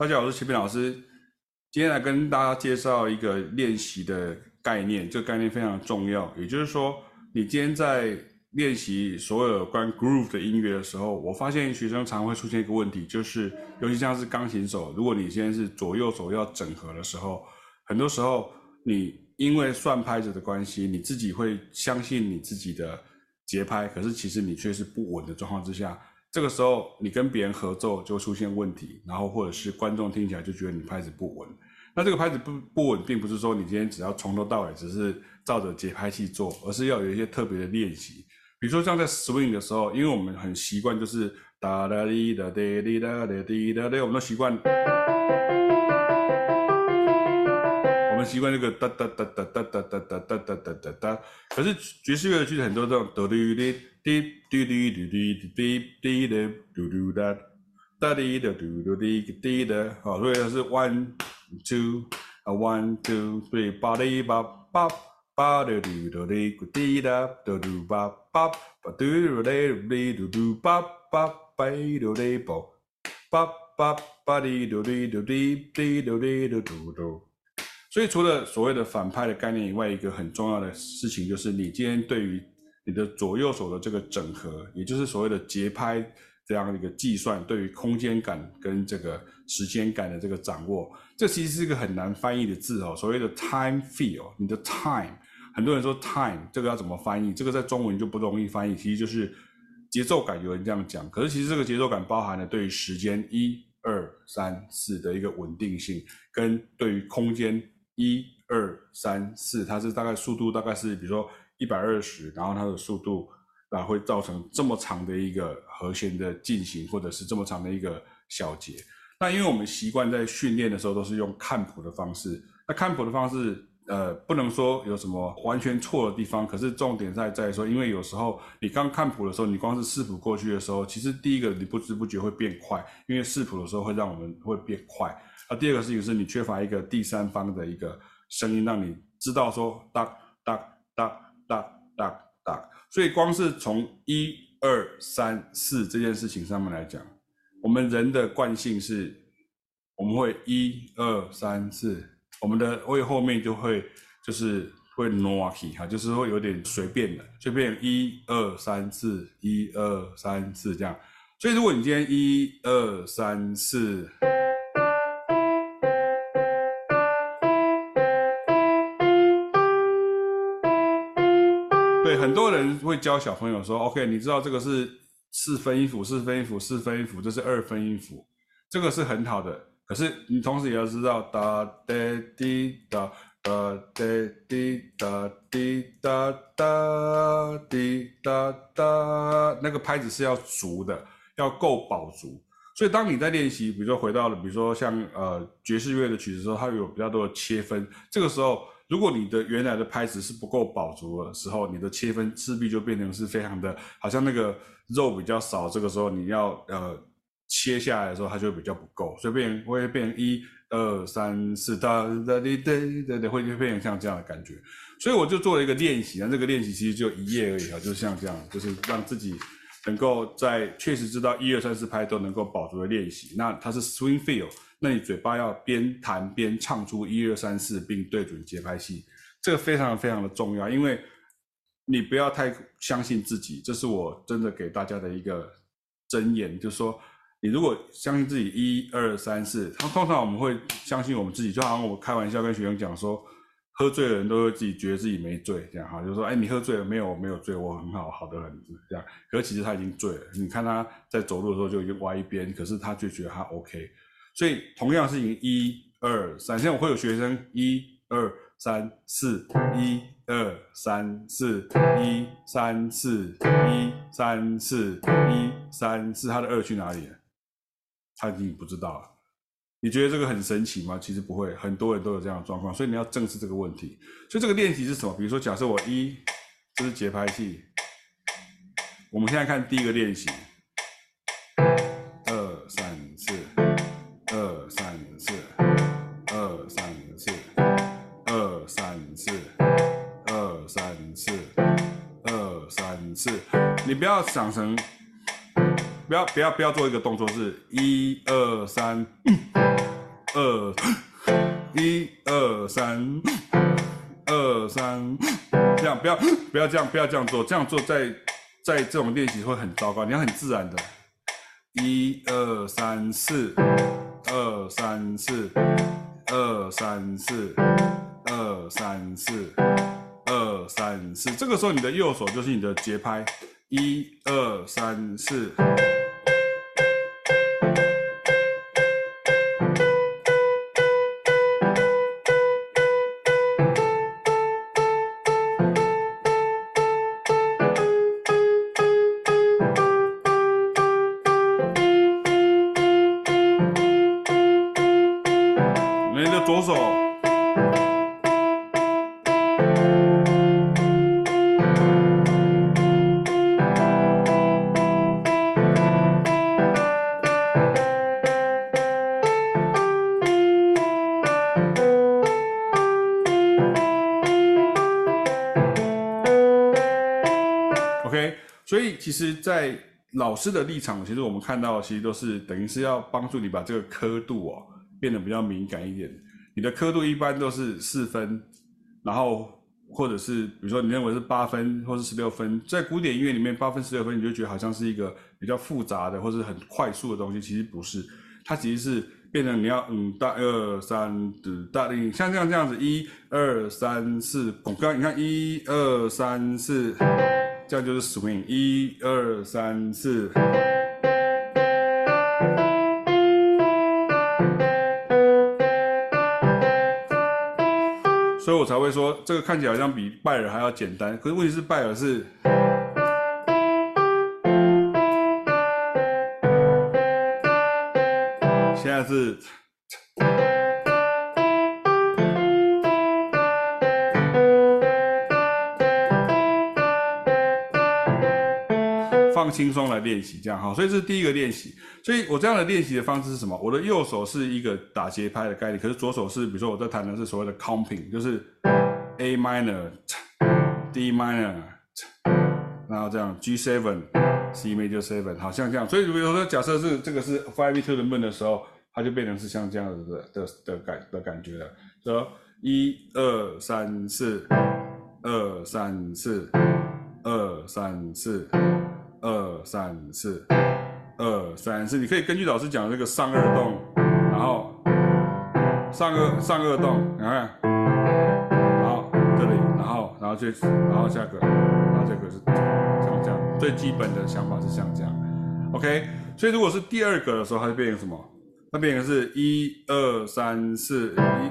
大家好，我是齐斌老师。今天来跟大家介绍一个练习的概念，这个概念非常重要。也就是说，你今天在练习所有有关 groove 的音乐的时候，我发现学生常会出现一个问题，就是尤其像是钢琴手，如果你现在是左右手要整合的时候，很多时候你因为算拍子的关系，你自己会相信你自己的节拍，可是其实你却是不稳的状况之下。这个时候，你跟别人合奏就会出现问题，然后或者是观众听起来就觉得你拍子不稳。那这个拍子不不稳，并不是说你今天只要从头到尾只是照着节拍器做，而是要有一些特别的练习。比如说像在 swing 的时候，因为我们很习惯就是哒哒滴哒滴滴哒滴滴哒滴，我们都习惯，我们习惯这个哒哒哒哒哒哒哒哒哒哒哒哒。可是爵士乐的曲子很多这种哆哩哩。滴滴滴滴滴滴滴的嘟嘟哒，哒滴的嘟嘟滴滴的，好，所以它是 one two 啊 one two three，八哩八八八的嘟嘟滴滴哒嘟嘟八八八嘟嘟滴滴嘟嘟八八八嘟滴八八八八滴嘟滴嘟滴滴嘟滴嘟嘟嘟。所以除了所谓的反派的概念以外，一个很重要的事情就是你今天对于你的左右手的这个整合，也就是所谓的节拍这样的一个计算，对于空间感跟这个时间感的这个掌握，这其实是一个很难翻译的字哦。所谓的 time feel，你的 time，很多人说 time 这个要怎么翻译？这个在中文就不容易翻译，其实就是节奏感。有人这样讲，可是其实这个节奏感包含了对于时间一二三四的一个稳定性，跟对于空间一二三四，它是大概速度大概是比如说。一百二十，然后它的速度啊会造成这么长的一个和弦的进行，或者是这么长的一个小节。那因为我们习惯在训练的时候都是用看谱的方式，那看谱的方式，呃，不能说有什么完全错的地方，可是重点在在说，因为有时候你刚看谱的时候，你光是视谱过去的时候，其实第一个你不知不觉会变快，因为视谱的时候会让我们会变快。那第二个事情是你缺乏一个第三方的一个声音，让你知道说哒哒哒。哒哒哒，所以光是从一二三四这件事情上面来讲，我们人的惯性是，我们会一二三四，我们的胃后面就会就是会挪起哈，就是会有点随便的，随便一二三四一二三四这样。所以如果你今天一二三四。对，很多人会教小朋友说：“OK，你知道这个是四分音符，四分音符，四分音符，这是二分音符，这个是很好的。可是你同时也要知道哒哒滴哒哒哒滴哒滴哒哒滴哒哒，那个拍子是要足的，要够饱足。所以当你在练习，比如说回到了，比如说像呃爵士乐的曲子时候，它有比较多的切分，这个时候。”如果你的原来的拍子是不够饱足的时候，你的切分势必就变成是非常的，好像那个肉比较少。这个时候你要呃切下来的时候，它就会比较不够，所以变会变一二三四哒哒滴哒哒哒，会就变成像这样的感觉。所以我就做了一个练习，那这个练习其实就一页而已啊，就像这样，就是让自己能够在确实知道一二三四拍都能够饱足的练习。那它是 swing feel。那你嘴巴要边弹边唱出一二三四，并对准节拍器，这个非常非常的重要。因为你不要太相信自己，这是我真的给大家的一个箴言，就是说，你如果相信自己一二三四，他通常我们会相信我们自己，就好像我开玩笑跟学生讲说，喝醉的人都会自己觉得自己没醉，这样哈，就是说，哎，你喝醉了没有？没有醉，我很好，好的很，这样。可是其实他已经醉了，你看他在走路的时候就已经歪一边，可是他就觉得他 OK。所以同样是一二三，现在我会有学生一二三四一二三四一三四一三四一三四，他的二去哪里了？他已经不知道了。你觉得这个很神奇吗？其实不会，很多人都有这样的状况，所以你要正视这个问题。所以这个练习是什么？比如说，假设我一，这是节拍器，我们现在看第一个练习。四二三四你不要想成，不要不要不要做一个动作是，一二三，二，一二三，二三，这样不要不要这样不要这样做，这样做在在这种练习会很糟糕。你要很自然的，一二三四，二三四，二三四，二三四，三四。这个时候你的右手就是你的节拍，一二三四。在老师的立场，其实我们看到，其实都是等于是要帮助你把这个刻度哦变得比较敏感一点。你的刻度一般都是四分，然后或者是比如说你认为是八分或是十六分，在古典音乐里面，八分、十六分你就觉得好像是一个比较复杂的或是很快速的东西，其实不是，它其实是变成你要嗯大二三的大零，像这样这样子一二三四，刚刚你看一二三四。这样就是 swing，一二三四，所以我才会说这个看起来好像比拜尔还要简单，可是问题是拜尔是，现在是。放轻松来练习，这样哈，所以这是第一个练习。所以我这样的练习的方式是什么？我的右手是一个打节拍的概念，可是左手是，比如说我在弹的是所谓的 comping，就是 A minor、D minor，然后这样 G seven、C major seven，好像这样。所以比如说假设是这个是 five meter 的 moon 的时候，它就变成是像这样子的的的感的感觉了。说一二三四，二三四，二三四。二三四，二三四，你可以根据老师讲的这个上二动，然后上二上二动，你看，然后这里，然后然后就然后下个，然后这个是像这样，最基本的想法是像这样，OK。所以如果是第二个的时候，它就变成什么？它变成是一二三四，一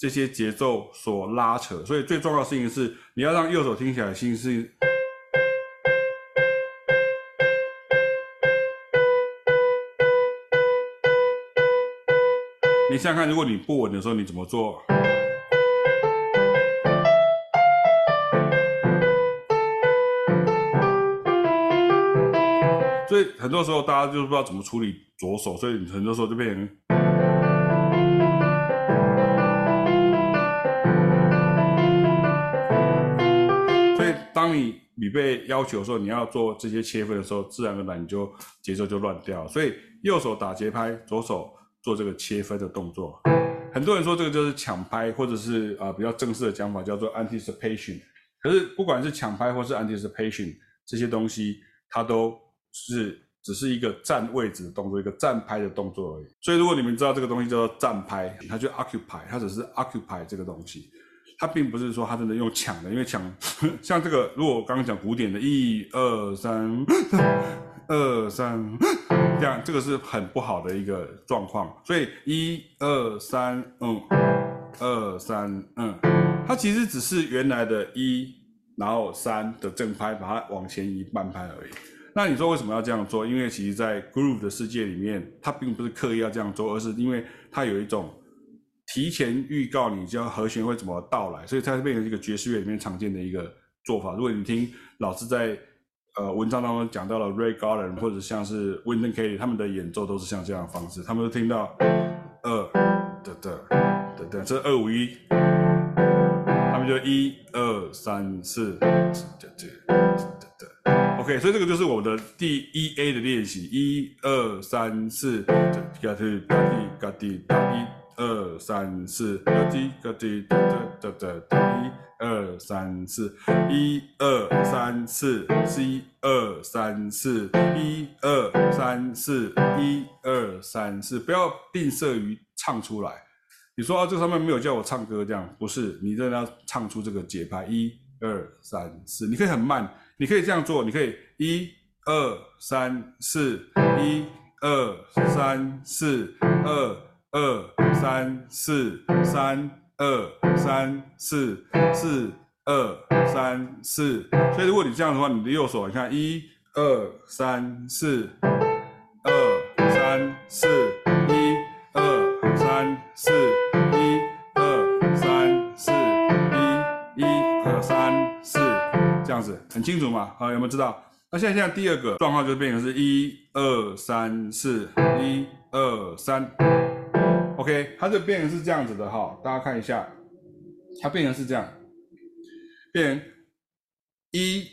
这些节奏所拉扯，所以最重要的事情是你要让右手听起来心是。你想想看，如果你不稳的时候，你怎么做？所以很多时候大家就是不知道怎么处理左手，所以很多时候就变成。被要求说你要做这些切分的时候，自然而然你就节奏就乱掉。所以右手打节拍，左手。做这个切分的动作，很多人说这个就是抢拍，或者是啊、比较正式的讲法叫做 anticipation。可是不管是抢拍或是 anticipation 这些东西，它都是只是一个占位置的动作，一个占拍的动作而已。所以如果你们知道这个东西叫做占拍，它就 occupy，它只是 occupy 这个东西。它并不是说它真的用抢的，因为抢 像这个，如果我刚刚讲古典的，一二三，二三，这样这个是很不好的一个状况。所以一二三，嗯，二三，嗯，它其实只是原来的一，然后三的正拍，把它往前移半拍而已。那你说为什么要这样做？因为其实，在 groove 的世界里面，它并不是刻意要这样做，而是因为它有一种提前预告你，叫和弦会怎么到来，所以它变成一个爵士乐里面常见的一个做法。如果你听老师在呃文章当中讲到了 Ray Garland 或者像是 Wynton Kelly 他们的演奏都是像这样的方式，他们都听到二哒哒哒哒，这二五一，他们就一二三四哒哒哒哒。OK，所以这个就是我的第一 A 的练习，一二三四，嘎滴嘎滴嘎滴哒，一二三四，嘎滴嘎滴哒哒哒哒，一二三四，一二三四，一二三四，一二三四，一二三四，不要吝啬于唱出来。你说啊，这上面没有叫我唱歌，这样不是？你真的要唱出这个节拍，一二三四，你可以很慢。你可以这样做，你可以一二三四，一二三四，二二三四，三二三四，四二三四。所以如果你这样的话，你的右手，你看一二三四，二三四，一二三四，一二三四，一一二三四。这样子很清楚吗？好，有没有知道？那现在现在第二个状况就变成是一二三四，一二三，OK，它就变成是这样子的哈。大家看一下，它变成是这样，变一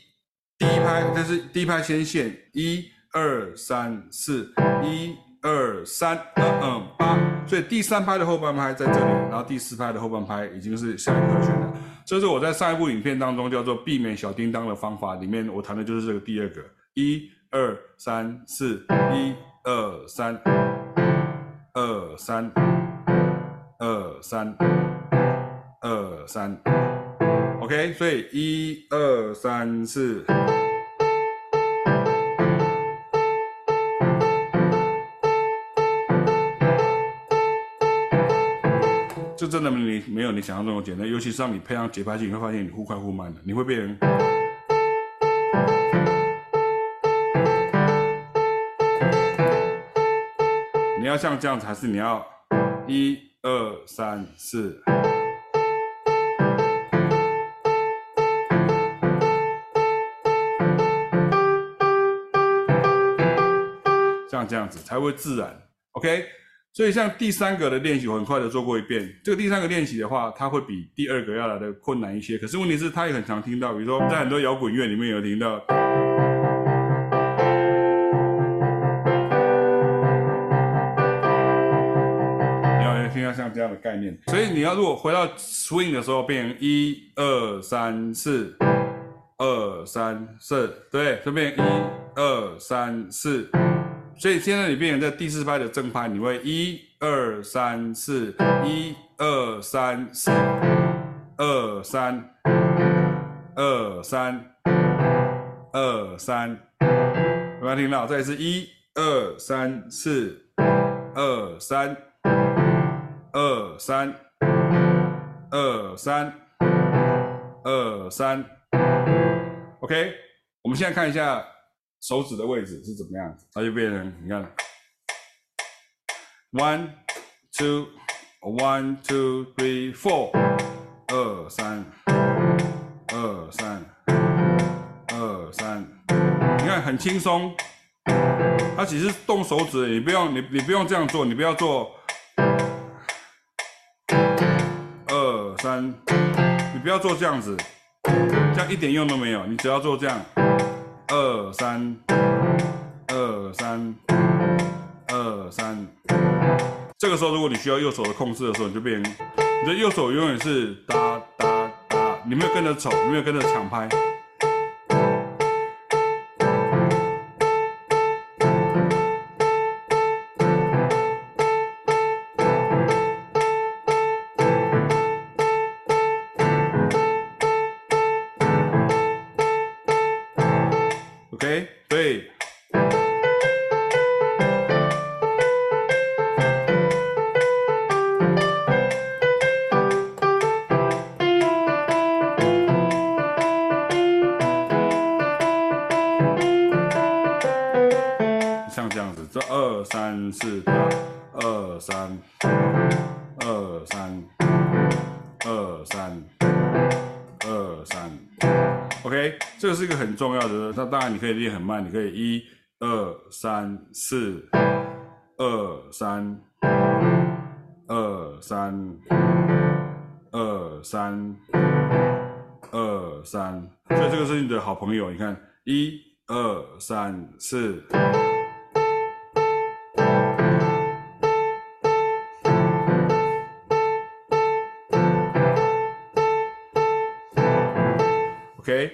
第一拍，这是第一拍先线，一二三四，一二三，嗯嗯八，所以第三拍的后半拍在这里，然后第四拍的后半拍已经是下一个和弦了。这是我在上一部影片当中叫做避免小叮当的方法，里面我谈的就是这个第二个，一二三四，一二三，二三，二三，二三，OK，所以一二三四。这真的你没有你想象那么简单，尤其是让你配上节拍器，你会发现你忽快忽慢的，你会变成。你要像这样子，还是你要一二三四？像这样子才会自然，OK。所以像第三个的练习，我很快的做过一遍。这个第三个练习的话，它会比第二个要来的困难一些。可是问题是，它也很常听到，比如说在很多摇滚乐里面有听到，像这样的概念。所以你要如果回到 swing 的时候，变成一二三四，二三四，对，就变一二三四。所以现在你变成在第四拍的正拍，你会一二三四，一二三四，二三，二三，二三，有没有听到？这里是一二三四，二三，二三，二三，二三，OK，我们现在看一下。手指的位置是怎么样子？它就变成你看，one two one two three four，二三二三二三，你看很轻松。它其实动手指，你不用你你不用这样做，你不要做三，你不要做这样子，这样一点用都没有。你只要做这样。二三，二三，二三。这个时候，如果你需要右手的控制的时候，你就变，你的右手永远是哒哒哒，你没有跟着走，你没有跟着抢拍。二三四，二三，二三，二三，二三。OK，这是一个很重要的。那当然你可以练很慢，你可以一二三四，二三，二三，二三，二三。所以这个是你的好朋友，你看一二三四。OK，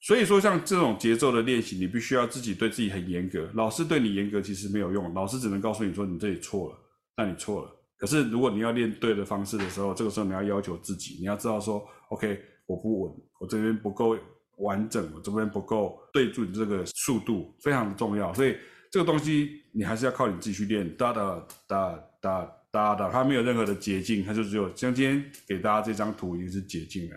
所以说像这种节奏的练习，你必须要自己对自己很严格。老师对你严格其实没有用，老师只能告诉你说你这里错了，那你错了。可是如果你要练对的方式的时候，这个时候你要要求自己，你要知道说，OK，我不稳，我这边不够完整，我这边不够对住你这个速度，非常的重要。所以这个东西你还是要靠你自己去练，哒哒哒哒哒哒，它没有任何的捷径，它就只有像今天给大家这张图已经是捷径了。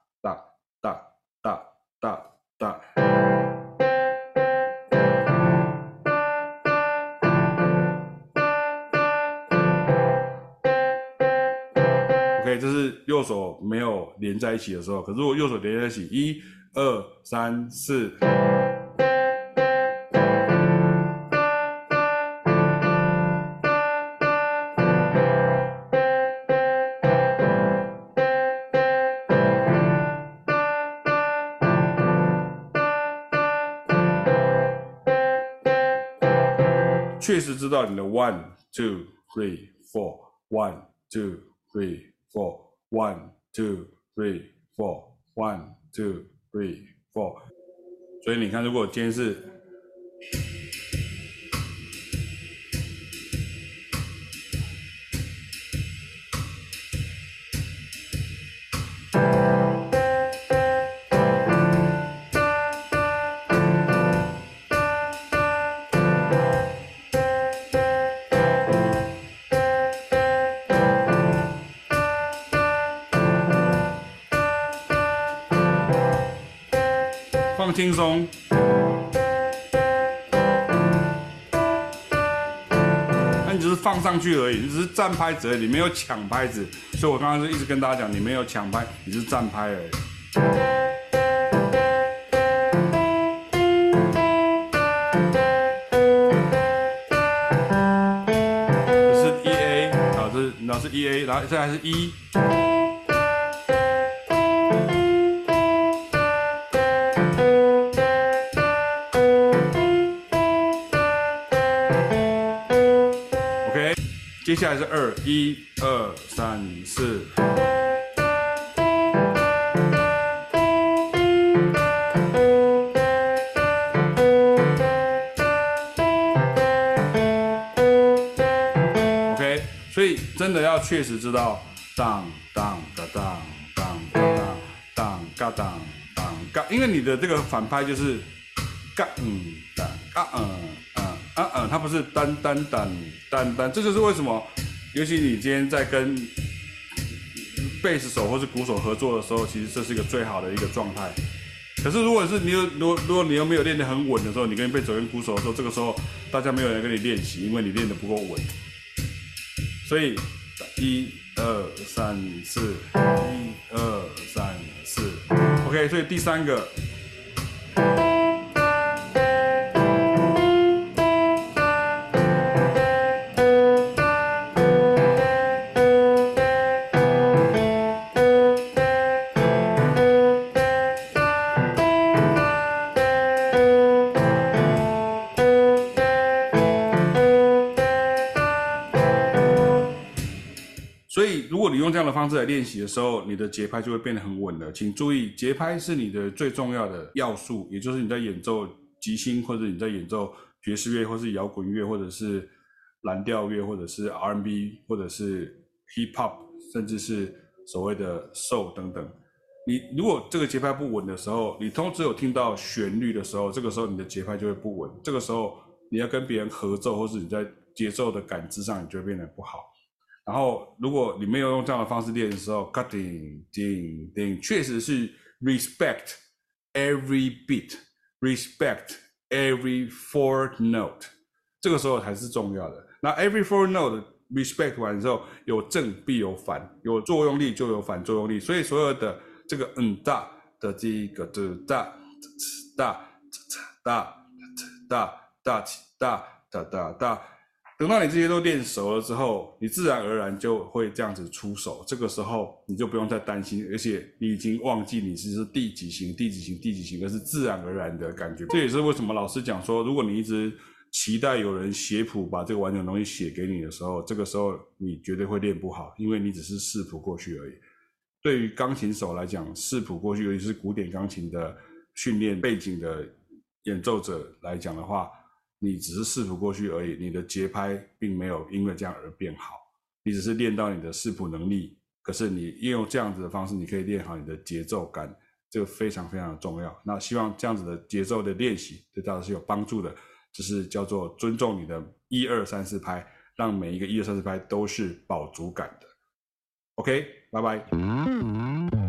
哒哒。哒。OK，这是右手没有连在一起的时候。可是我右手连在一起，一、二、三、四。确实知道你的 one two three four one two three four one two three four one two three four，所以你看，如果今天是。轻松，那你只是放上去而已，你只是站拍子而已，你没有抢拍子。所以我刚刚是一直跟大家讲，你没有抢拍，你是站拍而已。这是 E A，好，这是老师 E A，然后这还是 E。接下来是二，一二三四。OK，所以真的要确实知道，当当当当当当当嘎当当嘎，因为你的这个反拍就是嘎嗯当嘎嗯。它不是单单单单单，这就是为什么，尤其你今天在跟贝斯手或是鼓手合作的时候，其实这是一个最好的一个状态。可是如果是你有，如果如果你又没有练得很稳的时候，你跟贝斯手跟鼓手的时候，这个时候大家没有人跟你练习，因为你练得不够稳。所以一二三四，一二三四，OK。所以第三个。所以，如果你用这样的方式来练习的时候，你的节拍就会变得很稳了。请注意，节拍是你的最重要的要素，也就是你在演奏即兴，或者你在演奏爵士乐，或是摇滚乐，或者是蓝调乐，或者是 R&B，或者是 Hip Hop，甚至是所谓的 Soul 等等。你如果这个节拍不稳的时候，你通只有听到旋律的时候，这个时候你的节拍就会不稳。这个时候你要跟别人合奏，或是你在节奏的感知上，你就会变得不好。然后，如果你没有用这样的方式练的时候，ding ding ding，确实是 respect every beat，respect every four note，这个时候才是重要的。那 every four note respect 完之后，有正必有反，有作用力就有反作用力，所以所有的这个嗯大”的这一个“哒哒哒哒哒哒哒哒哒哒哒”。等到你这些都练熟了之后，你自然而然就会这样子出手。这个时候你就不用再担心，而且你已经忘记你是第几型、第几型、第几型，而是自然而然的感觉。这也是为什么老师讲说，如果你一直期待有人写谱把这个完整东西写给你的时候，这个时候你绝对会练不好，因为你只是视谱过去而已。对于钢琴手来讲，视谱过去，尤其是古典钢琴的训练背景的演奏者来讲的话，你只是视谱过去而已，你的节拍并没有因为这样而变好，你只是练到你的视谱能力。可是你运用这样子的方式，你可以练好你的节奏感，这个非常非常的重要。那希望这样子的节奏的练习对大家是有帮助的，就是叫做尊重你的一二三四拍，让每一个一二三四拍都是饱足感的。OK，拜拜。